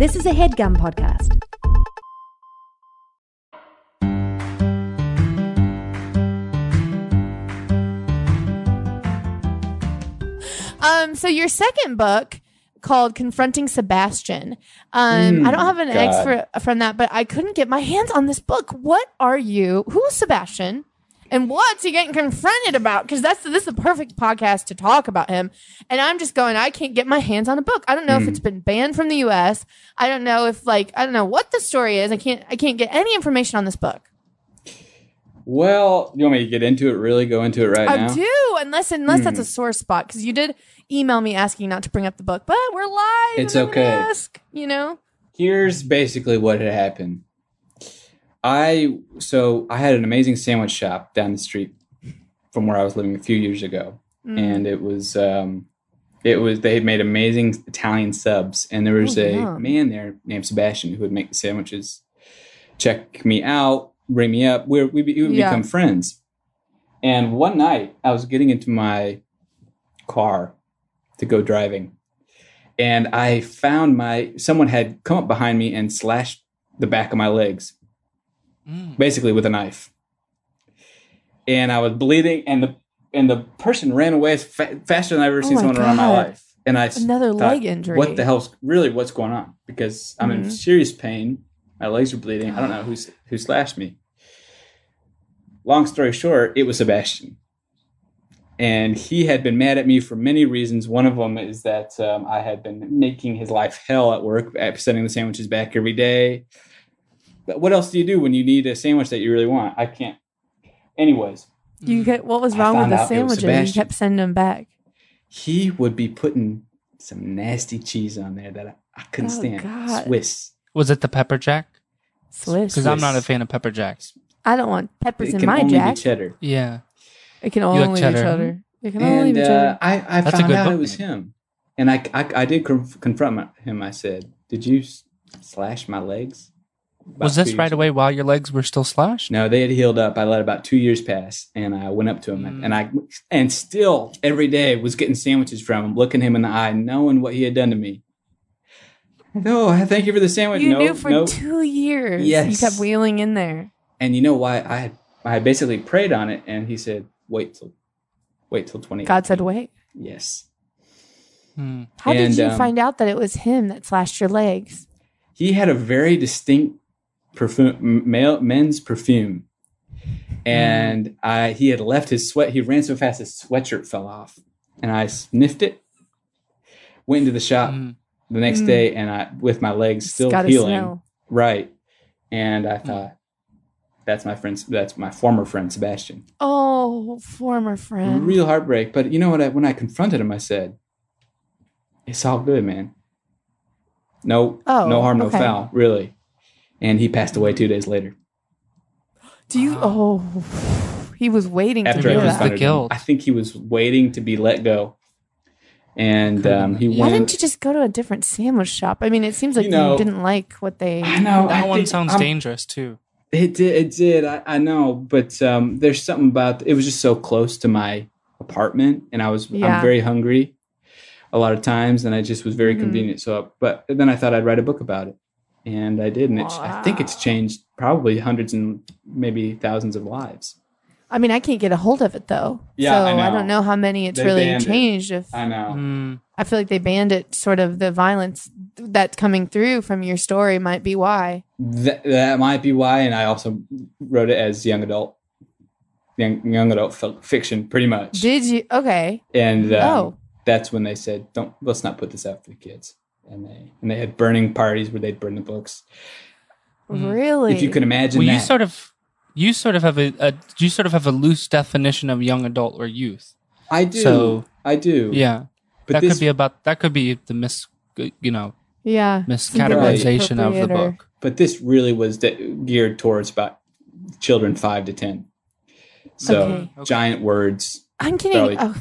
This is a headgum podcast. Um, so your second book called Confronting Sebastian. Um, I don't have an X God. for, from that, but I couldn't get my hands on this book. What are you? Who's Sebastian? And what's he getting confronted about? Because that's this is the perfect podcast to talk about him. And I'm just going, I can't get my hands on a book. I don't know if hmm. it's been banned from the US. I don't know if like I don't know what the story is. I can't I can't get any information on this book. Well, you want me to get into it? Really go into it right I now? I do, unless unless that's a hmm. sore spot because you did email me asking not to bring up the book, but we're live. It's and I'm gonna okay. Ask, you know, Here's basically what had happened. I so I had an amazing sandwich shop down the street from where I was living a few years ago, Mm. and it was um, it was they had made amazing Italian subs, and there was Oh, a yum. man there named Sebastian who would make the sandwiches, check me out, bring me up. We we, we would Yeah. become friends. And one night I was getting into my car to go driving, and I found my someone had come up behind me and slashed the back of my legs, Mm. basically with a knife. And I was bleeding, and the and the person ran away as fa- faster than I've ever Oh seen someone run in my life. And I another thought, leg injury. What the hell's really what's going on? Because I'm in Mhm. serious pain. My legs are bleeding. I don't know who's who slashed me. Long story short, it was Sebastian, and he had been mad at me for many reasons. One of them is that um, I had been making his life hell at work, sending the sandwiches back every day. But what else do you do when you need a sandwich that you really want? I can't. Anyways, You get what was wrong with the out it was sandwiches? You kept sending them back. he would be putting some nasty cheese on there that I, I couldn't Oh, stand. God. Swiss. Was it the pepper jack? Swiss. Because I'm not a fan of pepper jacks. I don't want peppers It in can my only jack. be cheddar. Yeah. It can like only be cheddar? cheddar. It can only And be uh, cheddar. I, I That's found out book it was name. him. And I, I, I did conf- confront my- him. I said, Did you s- slash my legs? About Was this right away while your legs were still slashed? No, they had healed up. I let about two years pass, and I went up to him, Mm. and I and still every day was getting sandwiches from him, looking him in the eye, knowing what he had done to me. No, I thank you for the sandwich. you no, knew for no. two years. You Yes. kept wheeling in there. And you know why? I had I had basically prayed on it, and he said, "Wait till, wait till twenty." God said, "Wait." "Yes." Hmm. How did you um, find out that it was him that slashed your legs? He had a very distinct perfume, male men's perfume, and I he had left his sweat. He ran so fast his sweatshirt fell off, and I sniffed it. Went into the shop Mm. the next Mm. day, and I with my legs It's still healing, smell. right, and I thought. That's my friend. That's my former friend Sebastian. Oh, former friend. real heartbreak. But you know what? I, when I confronted him, I said, "It's all good, man. No, Oh, no harm, no foul, really." And he passed away two days later. Do you? Oh, he was waiting After to I do that. the guilt? I think he was waiting to be let go, and um, he Why went. didn't you just go to a different sandwich shop? I mean, it seems like You you, didn't like what they. I know That I one think sounds I'm- dangerous too. It did. It did. I, I know, but um, there's something about it was just so close to my apartment, and I was Yeah. I'm very hungry a lot of times, and I just was very Mhm. convenient. So, but then I thought I'd write a book about it, and I did, and it's, I think it's changed probably hundreds and maybe thousands of lives. I mean, I can't get a hold of it though. Yeah, so I know. don't know how many it's They really banned it. changed. If I know. Mm. I feel like they banned it, sort of the violence that's coming through from your story might be why. That that might be why, and I also wrote it as young adult, young young adult fi- fiction, pretty much. Did you? Okay. and um, Oh. that's when they said, "Don't let's not put this out for the kids." And they and they had burning parties where they'd burn the books. Mm. Really? If you can imagine Well, that, you sort of, you sort of have a, a, you sort of have a loose definition of young adult or youth. I do, So- I do. Yeah, but that this could be about that could be the mis, you know, yeah. miscategorization of the book. but this really was de- geared towards about children five to ten. So Okay. giant words. I'm getting. Probably- Oh,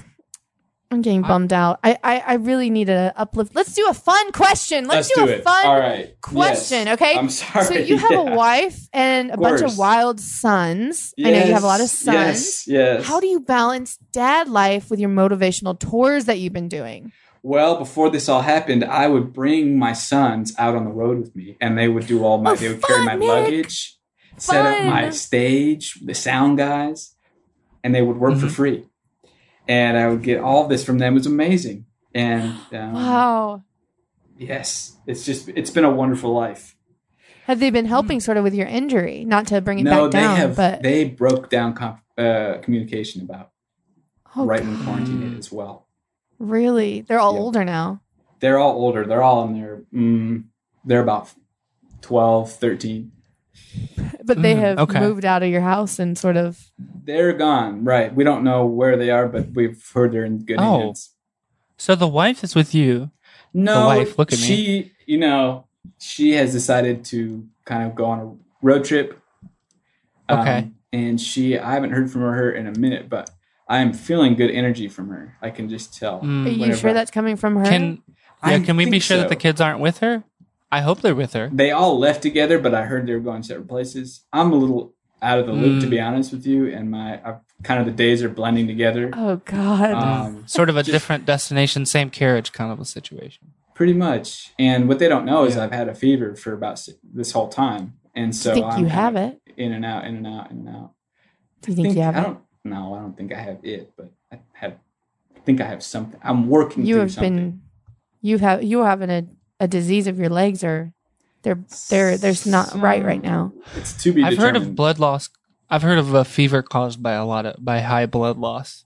I'm getting bummed out. I, I I really need a uplift. Let's do a fun question. Let's, do, a it. fun All right. question. Yes. Okay. I'm sorry. So you have Yeah. a wife and a bunch of wild sons. I know you have a lot of sons. Yes. Yes. How do you balance dad life with your motivational tours that you've been doing? Well, before this all happened, I would bring my sons out on the road with me, and they would do all my. Oh, they would carry my Nick. luggage, set up my stage, the sound guys, and they would work for Mhm. free. And I would get all of this from them. It was amazing. And um, Wow. yes, it's just it's been a wonderful life. Have they been helping sort of with your injury? Not to bring it no, back they down, have. but They broke down com- uh, communication about oh, right when quarantine as well. Really? They're all Yeah. older now. They're all older. They're all in their. Mm, they're about 12, 13. But they Mm, have okay. moved out of your house and sort of They're gone. Right. We don't know where they are, but we've heard they're in good Oh. hands. So the wife is with you. No, the wife, look at me. she, you know, she has decided to kind of go on a road trip. Um, Okay. and she, I haven't heard from her in a minute, but I am feeling good energy from her. I can just tell. Mm. Are you sure that's coming from her? Can yeah, I can we be think sure that the kids aren't with her? I hope they're with her. They all left together, but I heard they were going separate places. I'm a little out of the loop, to Mm. be honest with you, and my I've, kind of the days are blending together. oh God. Um, Sort of a Just- different destination, same carriage kind of a situation. Pretty much. And what they don't know is Yeah. I've had a fever for about si- this whole time, and so Do you think I'm you have it? in and out, in and out, in and out. Do you think, you have I it? don't. No, I don't think I have it, but I have. I think I have something. I'm working. You through have something. been you have you having a, a disease of your legs or they're they're there's not right right now. It's to be. I've heard of blood loss. I've heard of a fever caused by a lot of by high blood loss.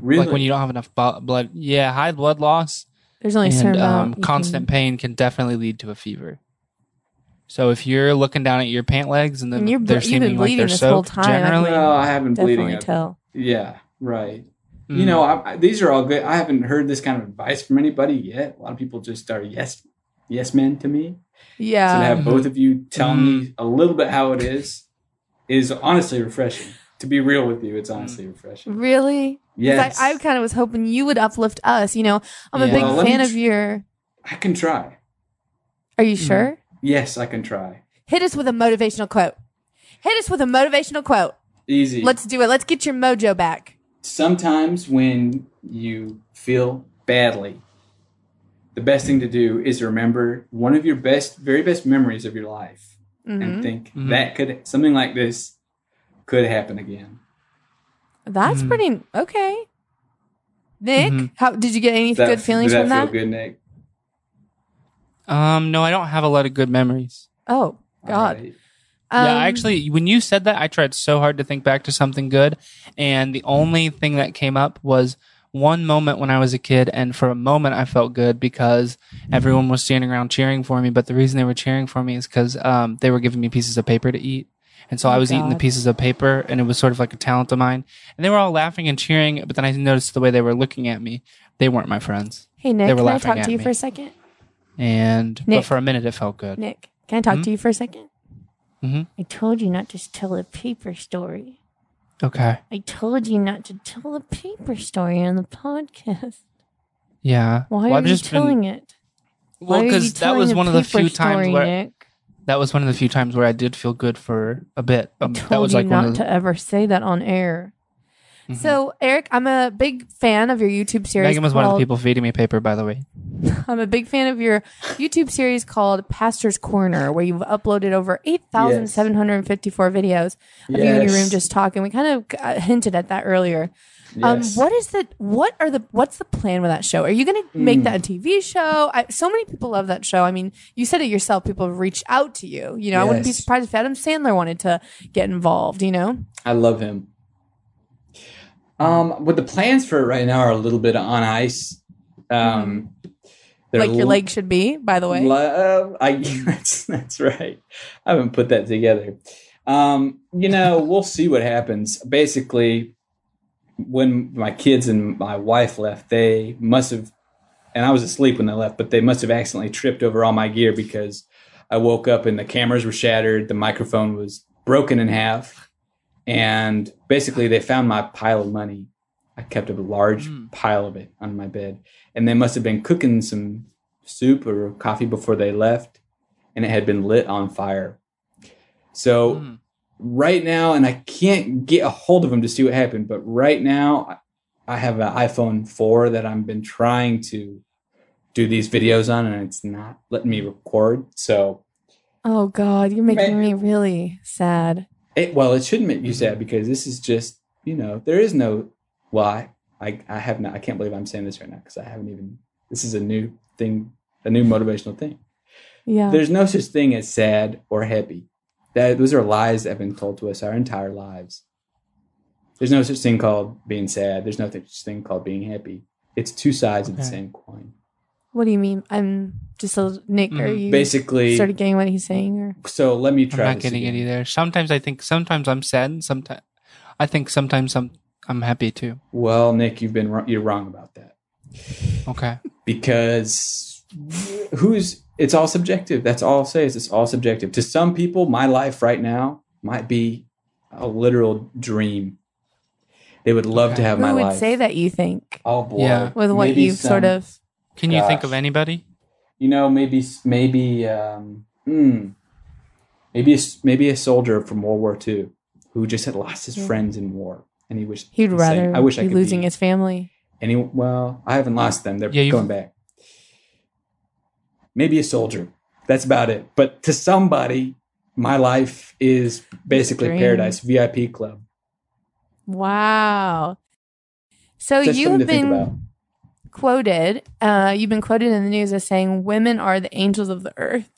Really? Like when you don't have enough bo- blood. Yeah, high blood loss There's only and certain um, amount. constant can- pain can definitely lead to a fever. So if you're looking down at your pant legs and then And you're they're you've seeming been like bleeding they're this whole soaked, time. I generally, Well, I haven't bleeding. definitely up. tell. Yeah. Right. Mm. You know, I, I, these are all good. I haven't heard this kind of advice from anybody yet. A lot of people just are yes, yes men to me. Yeah. So to have both of you tell me Mm-hmm. a little bit how it is is honestly refreshing. To be real with you, it's Mm. honestly refreshing. Really? Yes, I, I kind of was hoping you would uplift us. You know, I'm a big Well, let me fan of your. I can try. Are you Mhm. sure? Yes, I can try. Hit us with a motivational quote. Hit us with a motivational quote. Easy. Let's do it. Let's get your mojo back. Sometimes when you feel badly, the best thing to do is remember one of your best, very best memories of your life, Mhm. and think Mhm. that could something like this could happen again. That's Mhm. pretty okay. Nick, Mhm. how did you get any that- good feelings does from that that? feel good, Nick? um, no, I don't have a lot of good memories. Oh God. All right. yeah, Um, actually, when you said that, I tried so hard to think back to something good, and the only thing that came up was one moment when I was a kid, and for a moment I felt good because everyone was standing around cheering for me. But the reason they were cheering for me is because um, they were giving me pieces of paper to eat, and so Oh, I was eating the pieces of paper, and it was sort of like a talent of mine. And they were all laughing and cheering, but then I noticed the way they were looking at me. They weren't my friends, Hey Nick, they were can I talk to you me. for a second? and Nick. but for a minute it felt good. Nick, can I talk Hmm? to you for a 2nd Mhm. I told you not to tell a paper story. Okay, I told you not to tell the paper story on the podcast. yeah. Why Well, are I've you just been- telling it? Well, Why are you because that was one of the paper few times where Nick? that was one of the few times where I did feel good for a bit. I Um, told that was you like not of the, to ever say that on air. Mhm. So, Eric, I'm a big fan of your YouTube series. Megan was one of the people feeding me paper, by the way. I'm a big fan of your YouTube series called Pastor's Corner, where you've uploaded over 8,754 videos of you in your room just talking. We kind of uh, hinted at that earlier. Um, Yes. what is the what are the what's the plan with that show? Are you going to make Mm. that a TV show? I, so many people love that show. I mean, you said it yourself. People reach out to you. You know, I wouldn't be surprised if Adam Sandler wanted to get involved. You know, I love him. Um, but the plans for it right now are a little bit on ice. Um, they're like your l- leg should be. By the way, uh, I that's that's right. I haven't put that together. Um, you know, we'll see what happens. Basically, when my kids and my wife left, they must have, and I was asleep when they left, but they must have accidentally tripped over all my gear because I woke up and the cameras were shattered, the microphone was broken in half, and basically they found my pile of money. I kept a large Mm. pile of it on my bed, and they must have been cooking some soup or coffee before they left, and it had been lit on fire. So Mm. right now, and I can't get a hold of them to see what happened, but right now I have an iPhone 4 that I've been trying to do these videos on, and it's not letting me record. So, Oh God, you're making May- me really sad. It, well, it shouldn't make you mm-hmm. sad because this is just you know there is no. why. I I, I have not. I can't believe I'm saying this right now because I haven't even. This is a new thing, a new motivational thing. Yeah. There's no such thing as sad or happy. That those are lies that have been told to us our entire lives. There's no such thing called being sad. There's no such thing called being happy. It's two sides of the same coin. What do you mean? I'm just a Nick. Are Mhm. you Basically, started getting what he's saying? Or so let me try. I'm try. not this getting again. it either. Sometimes I think sometimes I'm sad and sometimes I think sometimes I'm I'm happy too. Well, Nick, you've been wrong, you're wrong about that Okay. because who's it's all subjective. That's all I'll say is it's all subjective. To some people, my life right now might be a literal dream. They would love to Okay. have who my would say that you think Oh boy. Yeah. with what Maybe you've sort of? Can you think of anybody? you know, maybe maybe um, hmm, maybe a, s- maybe a soldier from World War II who just had lost his Yeah. friends in war, and he was He'd saying, rather I wish I be could losing be his family. any. Well, I haven't lost them; they're Yeah, going back. Maybe a soldier. That's about it. But to somebody, my life is basically Dream. paradise. VIP club. Wow. So Just you something have to think been about. Quoted. Uh, you've been quoted in the news as saying women are the angels of the earth.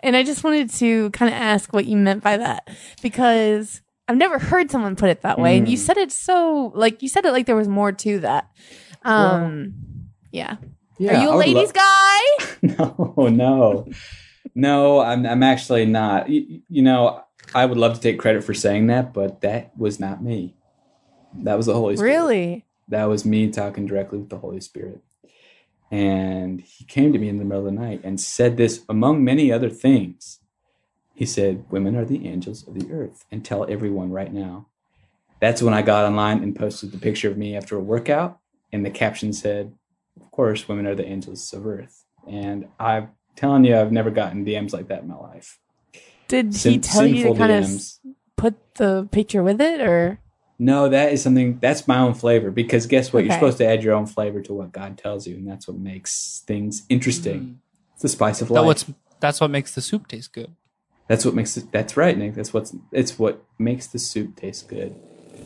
And I just wanted to kind of ask what you meant by that because I've never heard someone put it that way, and you Mm. said it so like you said it like there was more to that. Um, yeah. Yeah, Are you a ladies' love- guy? no, no, no. I'm I'm actually not. You, you know, I would love to take credit for saying that, but that was not me. That was the Holy Spirit. Really? That was me talking directly with the Holy Spirit. And he came to me in the middle of the night and said this among many other things. He said, Women are the angels of the earth, and tell everyone right now. That's when I got online and posted the picture of me after a workout, and the caption said, Of course, women are the angels of earth. And I'm telling you, I've never gotten DMs like that in my life. Did he tell you to kind of put the picture with it, or No, that is something that's my own flavor because guess what? You're supposed to add your own flavor to what God tells you, and that's what makes things interesting. Mm. It's the spice of That life. what's that's what makes the soup taste good. that's what makes it. That's right, Nick. That's what's. It's what makes the soup taste good.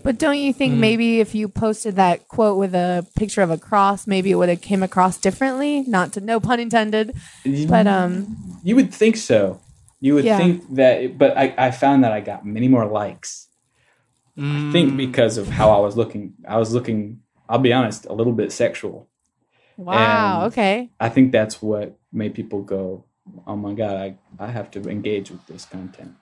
But don't you think Mm. maybe if you posted that quote with a picture of a cross, maybe it would have came across differently? Not to no pun intended, but um, You would think so. You would Yeah. think that, it- but I, I found that I got many more likes. I think Mm. because of how I was looking. I was looking. I'll be honest, a little bit sexual. wow, And- okay, I think that's what made people go, "Oh my god, I I have to engage with this content."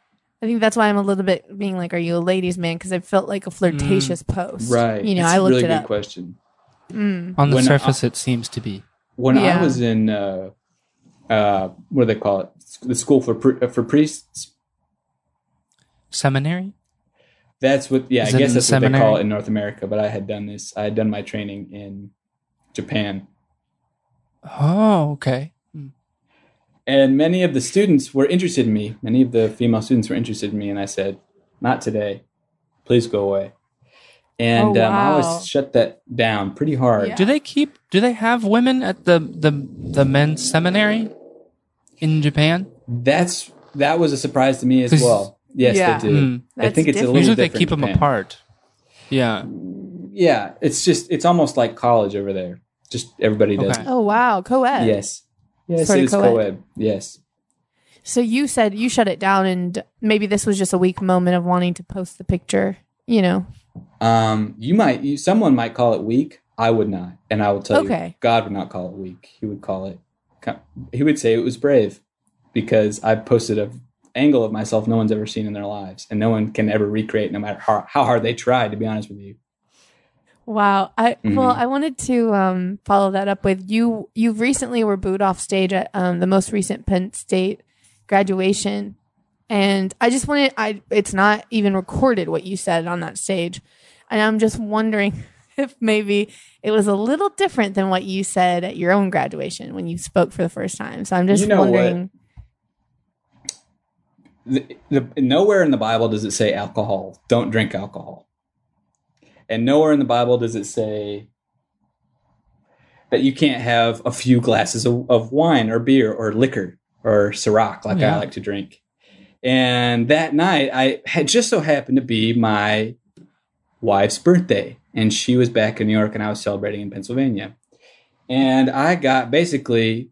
I think that's why I'm a little bit being like, "Are you a ladies' man?" Because it felt like a flirtatious post, Mm. Right. You know, It's I a looked really it good up. question. Mm. on the when surface it seems to be. when Yeah. I was in uh, uh, what do they call it? The school for pri- uh, for priests. Seminary? That's what. Yeah, Is I guess that's what they call it in North America. But I had done this. I had done my training in Japan, Oh, okay. Mm. and many of the students were interested in me. Many of the female students were interested in me, and I said, "Not today. Please go away." And Oh, um, I wow. always shut that down pretty hard. Yeah. Do they keep do they have women at the the the men's seminary in Japan? That's that was a surprise to me as well. Yes, Yeah. they do. Mm. I think it's a different. little Usually they keep them apart. Yeah. Yeah, it's just it's almost like college over there. Just everybody does. Okay. Oh wow, co-ed. Yes. Yes, Sort it co-ed. co-ed. Yes. So you said you shut it down, and maybe this was just a weak moment of wanting to post the picture. You know, Um, you might, you, someone might call it weak. I would not, and I will tell you, Okay. God would not call it weak. He would call it. He would say it was brave, because I posted a angle of myself no one's ever seen in their lives, and no one can ever recreate, no matter how, how hard they try. To be honest with you. Wow. I Mhm. well, I wanted to um, follow that up with you. You recently were booed off stage at um, the most recent Penn State graduation, and I just wanted. I it's not even recorded what you said on that stage, and I'm just wondering if maybe it was a little different than what you said at your own graduation when you spoke for the first time. So I'm just You know what? The, the, nowhere in the Bible does it say alcohol. Don't drink alcohol. And nowhere in the Bible does it say that you can't have a few glasses of, of wine or beer or liquor or Ciroc like Yeah. I like to drink. And that night, I had just so happened to be my wife's birthday, and she was back in New York, and I was celebrating in Pennsylvania. And I got basically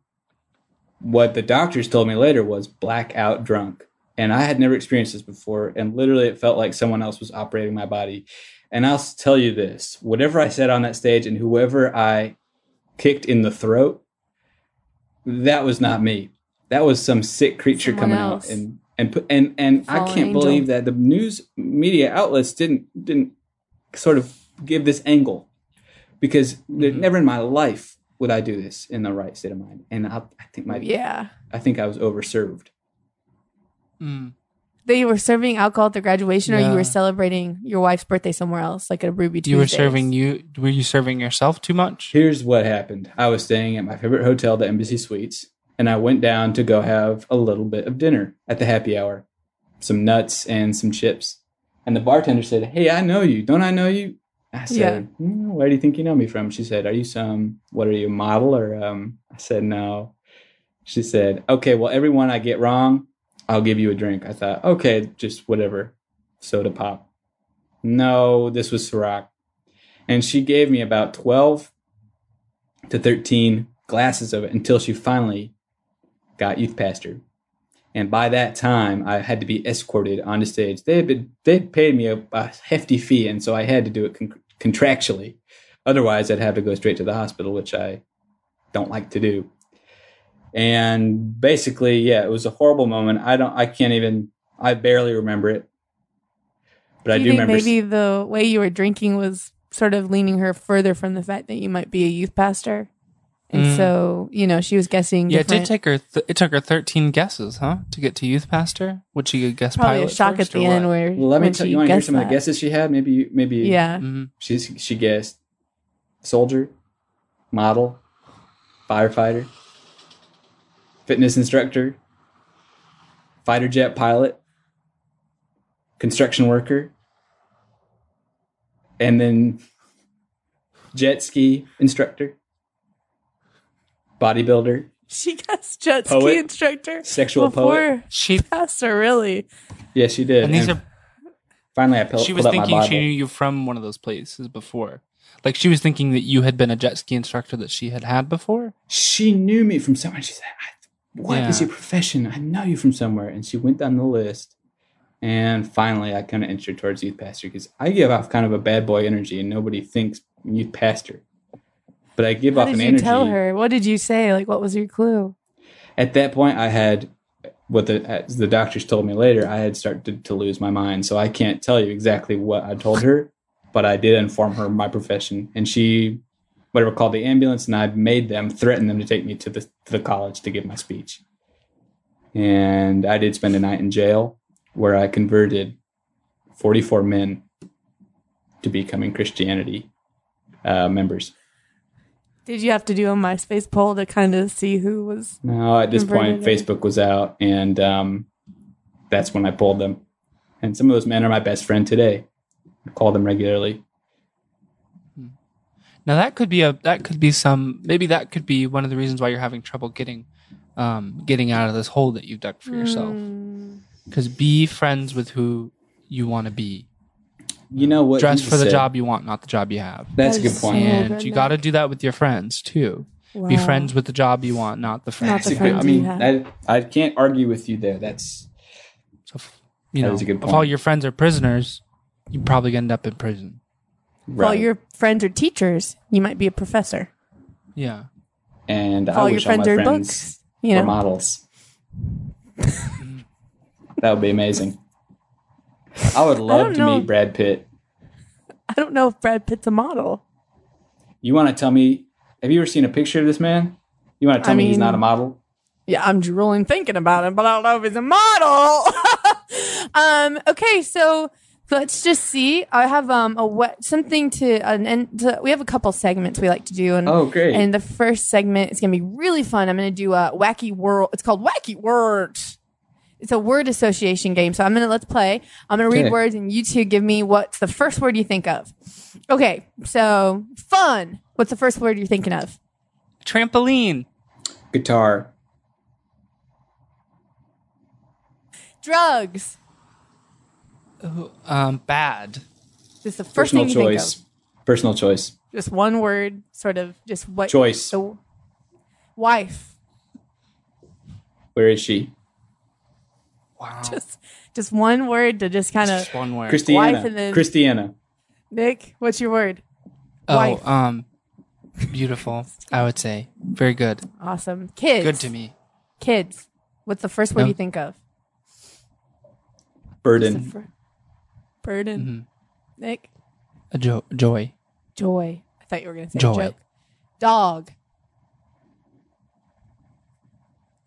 what the doctors told me later was blackout drunk. And I had never experienced this before. And literally, it felt like someone else was operating my body. And I'll tell you this whatever I said on that stage and whoever I kicked in the throat, that was not me. That was some sick creature Someone coming else. out. And and put and and I can't angel. believe that the news media outlets didn't didn't sort of give this angle because there- Mhm. never in my life would I do this in the right state of mind. And I, I think my Yeah. I think I was overserved. Mm. They were serving alcohol at the graduation, or you were celebrating your wife's birthday somewhere else, like at a Ruby Tuesdays. You were serving you. Were you serving yourself too much? Here's what happened. I was staying at my favorite hotel, the Embassy Suites, and I went down to go have a little bit of dinner at the happy hour. Some nuts and some chips. And the bartender said, Hey, I know you. Don't I know you? I said, "Hmm, Where do you think you know me from? She said, Are you some, what are you, a model? Or, um, I said, No. She said, Okay, well, everyone I get wrong, I'll give you a drink. I thought, Okay, just whatever, soda pop. No, this was Ciroc. And she gave me about 12 to 13 glasses of it until she finally got youth pastor. And by that time, I had to be escorted onto stage. They had been, they paid me a, a hefty fee, and so I had to do it con- contractually. Otherwise, I'd have to go straight to the hospital, which I don't like to do. And basically, yeah, it was a horrible moment. I don't, I can't even, I barely remember it. But I do do you think remember. maybe the way you were drinking was sort of leaning her further from the fact that you might be a youth pastor? And Mm. so, you know, she was guessing. Yeah, it did take her. Th- it took her thirteen guesses, huh, to get to youth pastor. Would she guess probably pilot a shock at the end what? where well, let me tell you. Want to hear guessed some of the guesses she had? Maybe, maybe. Yeah, Mhm. She's she guessed soldier, model, firefighter, fitness instructor, fighter jet pilot, construction worker, and then jet ski instructor, bodybuilder, she guessed jet Poet. ski instructor sexual poet. before She pastor. Really? Yes, she did. and these And are. finally, I pulled, She was pulled out my thinking Bible. she knew you from one of those places before. Like she was thinking that you had been a jet ski instructor that she had had before. she knew me from somewhere. She said, "What is Yeah. your profession? I know you from somewhere." And she went down the list, and finally, I kind of her towards youth pastor because I give off kind of a bad boy energy, and nobody thinks youth pastor. But I give How off did an you energy. tell her? What did you say? Like, what was your clue? At that point, I had what the as the doctors told me later. I had started to lose my mind, so I can't tell you exactly what I told her, but I did inform her my profession, and she, whatever, called the ambulance, and I made them threaten them to take me to the to the college to give my speech. And I did spend a night in jail where I converted forty four men to becoming Christianity uh, members. Did you have to do a MySpace poll to kind of see who was? No, at this point, Facebook was out, and um, that's when I pulled them. And some of those men are my best friend today. I call them regularly. Now that could be a that could be some maybe that could be one of the reasons why you're having trouble getting um getting out of this hole that you've dug for yourself. Mm, Because be friends with who you want to be. You know what? Dress for the said? job you want, not the job you have. That's a good point. and you got to do that with your friends too. Be friends with the job you want, not the friends. Not the That's a you good- friends I mean. I, I can't argue with you there. That's So, if, you That know, a good point. if all your friends are prisoners, you probably end up in prison. If all right. your friends are teachers, you might be a professor. Yeah. and If I all your wish all my friends are friends books, you know. models. that would be amazing. I would love don't to know. meet Brad Pitt. I don't know if Brad Pitt's a model. You want to tell me? Have you ever seen a picture of this man? You want to tell I me he's not a model? Yeah, I'm drooling thinking about him, but I don't know if he's a model. um, okay, so let's just see. I have um a what something to an and to, we have a couple segments we like to do, and Oh, great! and the first segment is gonna be really fun. I'm gonna do a wacky world. It's called Wacky Words. It's a word association game. So I'm gonna let's play. I'm gonna read Okay. words, and you two give me what's the first word you think of. Okay, so fun. What's the first word you're thinking of? Trampoline. Guitar. Drugs. Ooh, um, bad. Just the first Personal thing you choice. think Personal choice. Just one word, sort of just what Choice. So, wife. Where is she? Wow. Just just one word to just kind of Just one word. Christiana. Wife and then- Christiana. Nick. What's your word? oh, wife. um, beautiful. I would say very good. Awesome. Kids. Good to me. Kids. What's the first word No. you think of? Burden. What's the fir- Burden. Mhm. Nick. A jo- joy. Joy. I thought you were going to say Joy. joke. Dog.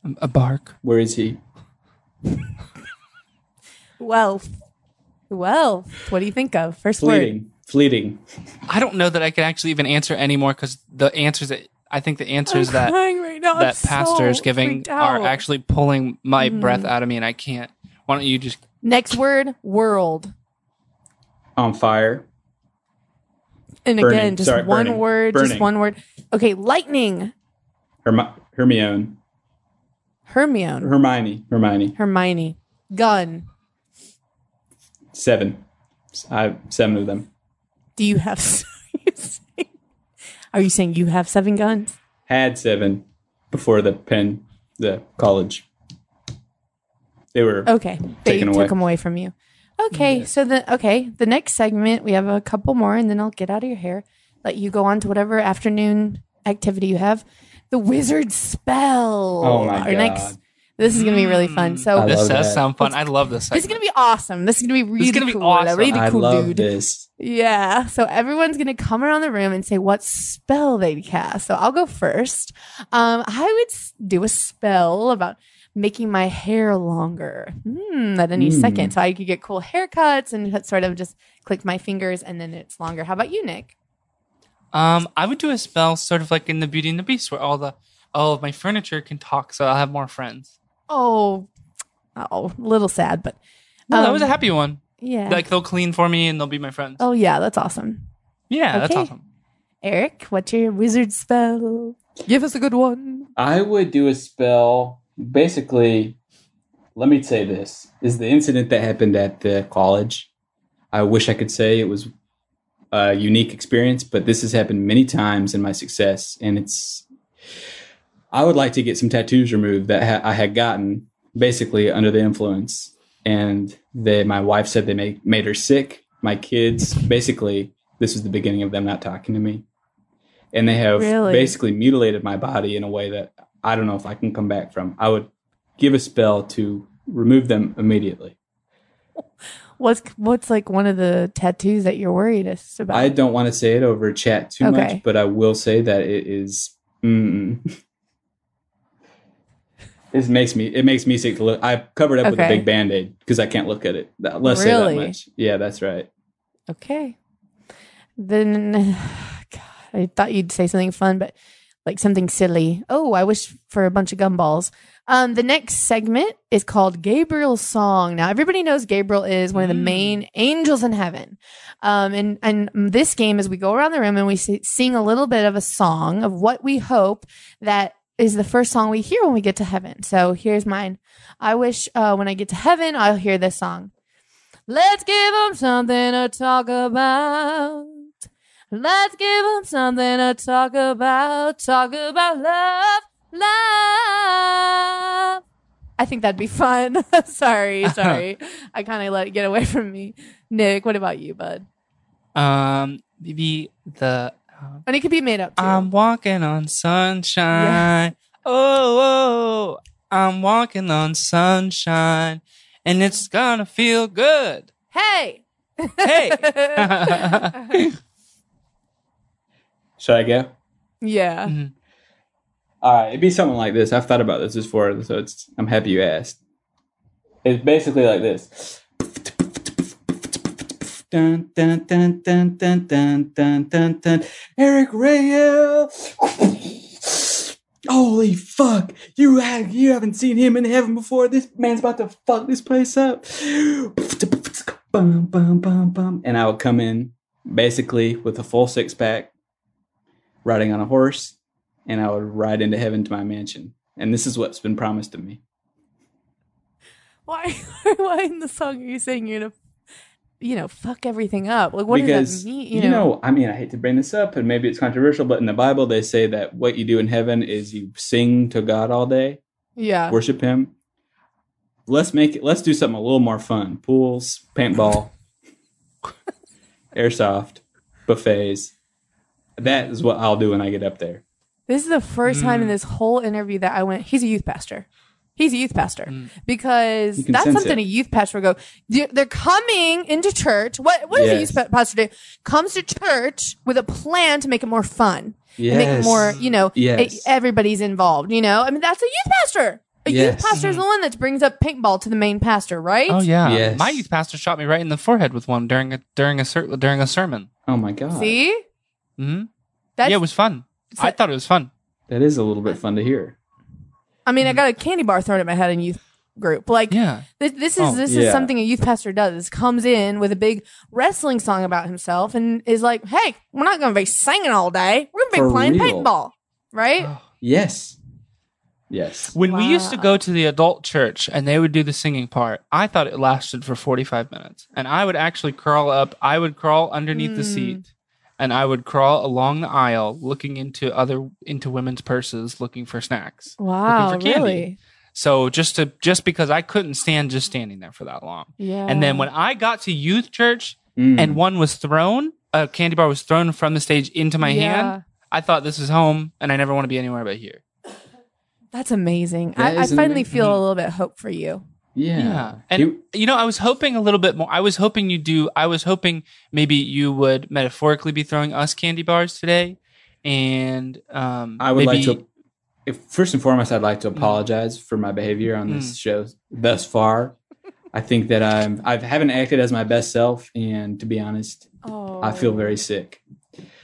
Um, A bark. Where is he? Wealth. Wealth. What do you think of? First word. Fleeting. Fleeting. I don't know that I can actually even answer anymore because the answers that I think the answers I'm that crying right now. I'm that pastor is so giving freaked are out. actually pulling my breath out of me, and I can't. Why don't you just? Next word, world. On fire. And Burning. again, just Sorry, one burning. word, just one word. Okay, lightning. Herm- Hermione. Hermione. Hermione. Hermione. Hermione. Gun. Seven. I have seven of them. Do you have are you saying- you have seven guns? Had seven before the pen, the college. They were Okay. They took away. them away from you. Okay, so the okay, the next segment we have a couple more and then I'll get out of your hair. Let you go on to whatever afternoon activity you have. The wizard spell. Oh my Our God. next this is gonna be really fun. Mm. So I this does that. sound fun. I love this. this is gonna be awesome. This is gonna be really gonna be cool. awesome. Really I cool, love dude. this. Yeah. So everyone's gonna come around the room and say what spell they cast. So I'll go first. Um, I would do a spell about making my hair longer hmm, at any Hmm. second, so I could get cool haircuts and sort of just click my fingers and then it's longer. How about you, Nick? Um, I would do a spell sort of like in the Beauty and the Beast, where all the all of my furniture can talk, so I'll have more friends. Oh, oh, a little sad, but No, that Um, was a happy one. yeah. Like they'll clean for me and they'll be my friends. oh yeah, that's awesome. yeah, that's awesome. Eric, what's your wizard spell? Give us a good one. I would do a spell. Basically, let me say this is the incident that happened at the college. I wish I could say it was a unique experience, but this has happened many times in my success, and it's. I would like to get some tattoos removed that ha- I had gotten basically under the influence, and they, my wife said they made made her sick. My kids, basically, this was the beginning of them not talking to me, and they have Really? basically mutilated my body in a way that I don't know if I can come back from. I would give a spell to remove them immediately. What's what's like one of the tattoos that you're worried about? I don't want to say it over chat too Okay. much, but I will say that it is. Mm, it makes me. It makes me sick to look. I covered up with a big band aid because I can't look at it. Let's say Really? that much. Yeah, that's right. Okay. Then, God, I thought you'd say something fun, but like something silly. Oh, I wish for a bunch of gumballs. Um, the next segment is called Gabriel's Song. Now, everybody knows Gabriel is one of the Mm. main angels in heaven. Um, and, and this game is we go around the room and we sing a little bit of a song of what we hope that is the first song we hear when we get to heaven. So here's mine. I wish uh, when I get to heaven, I'll hear this song. Let's give them something to talk about. Let's give them something to talk about. Talk about love, love. I think that'd be fun. sorry, sorry. I kind of let it get away from me. Nick, what about you, bud? Um, maybe the um, And it could be made up too. I'm walking on sunshine. Oh, oh, I'm walking on sunshine, and it's gonna feel good. hey. Hey. Should I go? yeah. Mhm. All right, it'd be something like this. I've thought about this before, so it's. I'm happy you asked. It's basically like this. Dun, dun, dun, dun, dun, dun, dun, dun, dun. Eric Rahill. Holy fuck! You have you haven't seen him in heaven before. This man's about to fuck this place up. Bum, bum, bum, bum. And I would come in basically with a full six pack, riding on a horse, and I would ride into heaven to my mansion. And this is what's been promised to me. Why? Why in the song are you saying you're gonna, you know, fuck everything up? Like, what because does that mean? you know, I mean, I hate to bring this up, and maybe it's controversial, but in the Bible they say that what you do in heaven is you sing to God all day, yeah. worship Him. Let's make it. Let's do something a little more fun: pools, paintball, airsoft, buffets. That is what I'll do when I get up there. This is the first time in Mm. this whole interview that I went. He's a youth pastor. He's a youth pastor Mm. because that's something it. a youth pastor would go. They're they're coming into church. What what does a youth pastor do? Comes to church with a plan to make it more fun, Yes. and make it more. You know, Yes. it- everybody's involved. You know, I mean that's a youth pastor. A youth pastor is the one that brings up paintball to the main pastor, right? Oh yeah, Yes. my youth pastor shot me right in the forehead with one during a during a during a sermon. Oh my god. See, hmm that's. Yeah, it was fun. So- I thought it was fun. That is a little bit fun to hear. I mean, I got a candy bar thrown at my head in youth group. Like, Yeah, This, this is Oh, this yeah. is something a youth pastor does. Comes in with a big wrestling song about himself and is like, "Hey, we're not going to be singing all day. We're going to For be playing real. paintball, right?" Oh. Yes. Yes. When we used to go to the adult church and they would do the singing part, I thought it lasted for 45 minutes. And I would actually crawl up, I would crawl underneath the Mm. seat and I would crawl along the aisle looking into other into women's purses looking for snacks. Wow, for candy. really? So just to just because I couldn't stand just standing there for that long. Yeah. And then when I got to youth church Mm. and one was thrown, a candy bar was thrown from the stage into my Yeah. hand, I thought this is home and I never want to be anywhere but here. that's amazing. That I, I finally amazing. feel a little bit hope for you. Yeah. Yeah. And You- you know, I was hoping a little bit more. I was hoping you do. I was hoping maybe you would metaphorically be throwing us candy bars today, and um, I would maybe, like to. If first and foremost, I'd like to apologize for my behavior on this show thus far. I think that I'm I haven't acted as my best self, and to be honest, Oh, I feel very sick.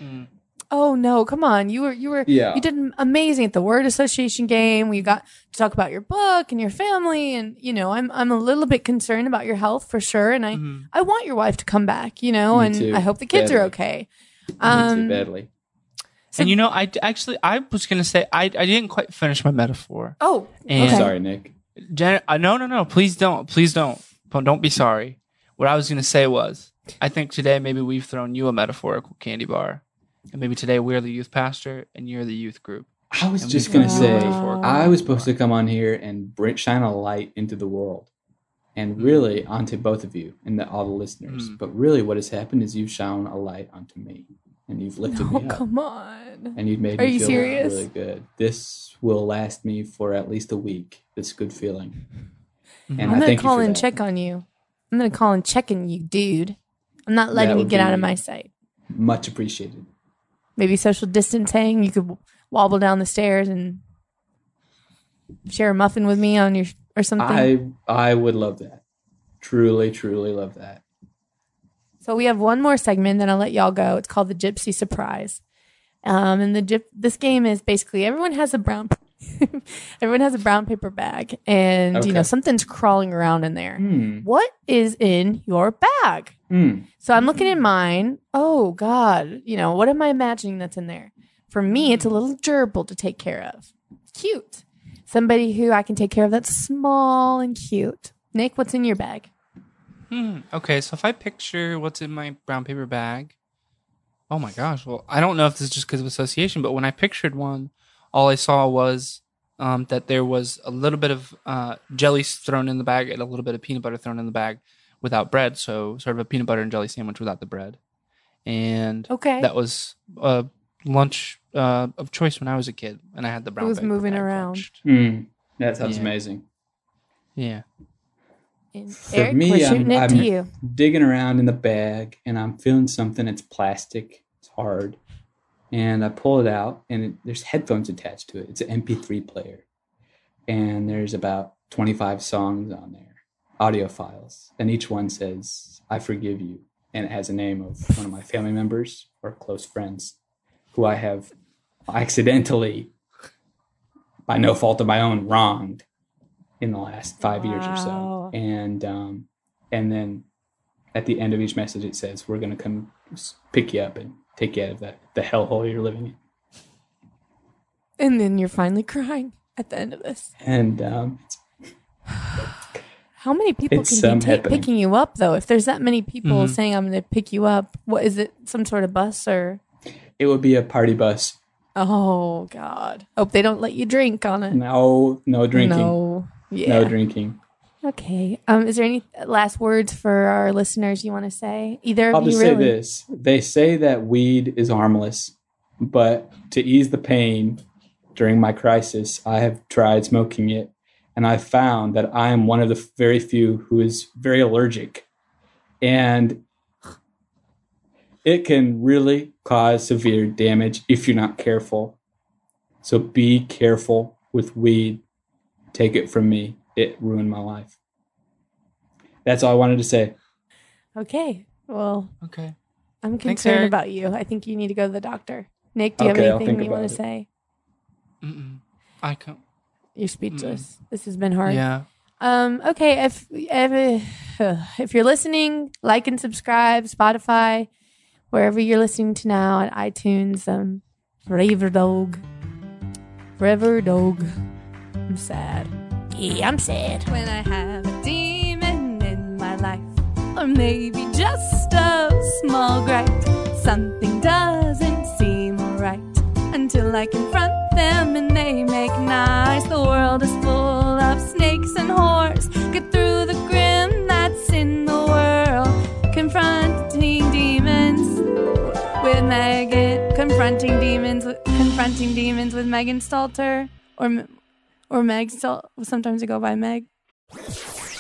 Mm. Oh no, come on! You were you were Yeah. you did amazing at the word association game. We got to talk about your book and your family, and you know, I'm I'm a little bit concerned about your health for sure, and I Mhm. I want your wife to come back, you know, Me and too. I hope the kids are Badly. okay. Me Um, too badly. so- and you know, I actually I was gonna say I I didn't quite finish my metaphor. oh, And- okay. Sorry, Nick. Jen, uh, no, no, no! Please don't, please don't, don't don't be sorry. What I was gonna say was, I think today maybe we've thrown you a metaphorical candy bar, and maybe today we're the youth pastor and you're the youth group. I was And just gonna say I was supposed to come on here and bring, shine a light into the world, and really onto both of you and the, all the listeners. Mm. But really, what has happened is you've shone a light onto me, and you've lifted Oh, me up, come on. and you've made Are me you feel serious? really good. This will last me for at least a week. This good feeling, and I'm gonna thank call and that. check on you. I'm gonna call and check on you, dude. I'm not letting you get out of my sight. Much appreciated. Maybe social distancing. You could wobble down the stairs and share a muffin with me on your or something. I I would love that. Truly, truly love that. So we have one more segment, then I'll let y'all go. It's called the Gypsy Surprise. Um, and the gyp- this game is basically everyone has a brown everyone has a brown paper bag, and you know something's crawling around in there. Hmm. What is in your bag? Hmm. So I'm looking in mine. Oh God, you know what am I imagining that's in there? For me, it's a little gerbil to take care of. Cute. Somebody who I can take care of that's small and cute. Nick, what's in your bag? Hmm. Okay, so if I picture what's in my brown paper bag, oh my gosh. Well, I don't know if this is just because of association, but when I pictured one, all I saw was um, that there was a little bit of uh, jelly thrown in the bag and a little bit of peanut butter thrown in the bag without bread. So sort of a peanut butter and jelly sandwich without the bread. And Okay. that was a lunch uh, of choice when I was a kid, and I had the brown. was paper moving around. clutched. Hmm. That sounds Yeah. amazing. Yeah. And For Eric, me, we're I'm- I'm- to you. digging around in the bag and I'm feeling something. It's plastic. It's hard. And I pull it out and it, there's headphones attached to it. It's an MP3 player. And there's about 25 songs on there, audio files. And each one says, I forgive you. And it has a name of one of my family members or close friends who I have accidentally, by no fault of my own, wronged in the last five years or so. And um, and then at the end of each message, it says, "We're going to come pick you up and take you out of that the hellhole you're living in." And then you're finally crying at the end of this. And um, How many people It's, can um, be ta- picking you up though? If there's that many people Mhm. saying I'm going to pick you up, what is it? Some sort of bus or? it would be a party bus. Oh God! Hope they don't let you drink on it. No, no drinking. No. Yeah. No drinking. Okay. Um. Is there any last words for our listeners you want to say? Either of you. I'll you just really? say this. They say that weed is harmless, but to ease the pain during my crisis, I have tried smoking it, and I found that I am one of the very few who is very allergic. And it can really cause severe damage if you're not careful. So be careful with weed. Take it from me. It ruined my life. That's all I wanted to say. Okay. Well, Okay. I'm concerned Eric. about you. I think you need to go to the doctor. Nick, do you Okay, have anything you want about to say? Mm-mm. I can't. You're speechless. This has been hard. Yeah. Um. Okay. If if if you're listening, like and subscribe. Spotify, wherever you're listening to now, on iTunes. Um, Forever Dog. Forever Dog. I'm sad. Yeah, I'm sad. when I have a demon in my life, or maybe just a small gripe. Something doesn't until I confront them and they make nice. The world is full of snakes and whores. Get through the grim that's in the world. Confronting demons with Megan. Confronting demons. With, confronting demons with Megan Stalter or or Meg. Sometimes I go by Meg.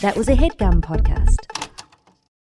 That was a headgum podcast.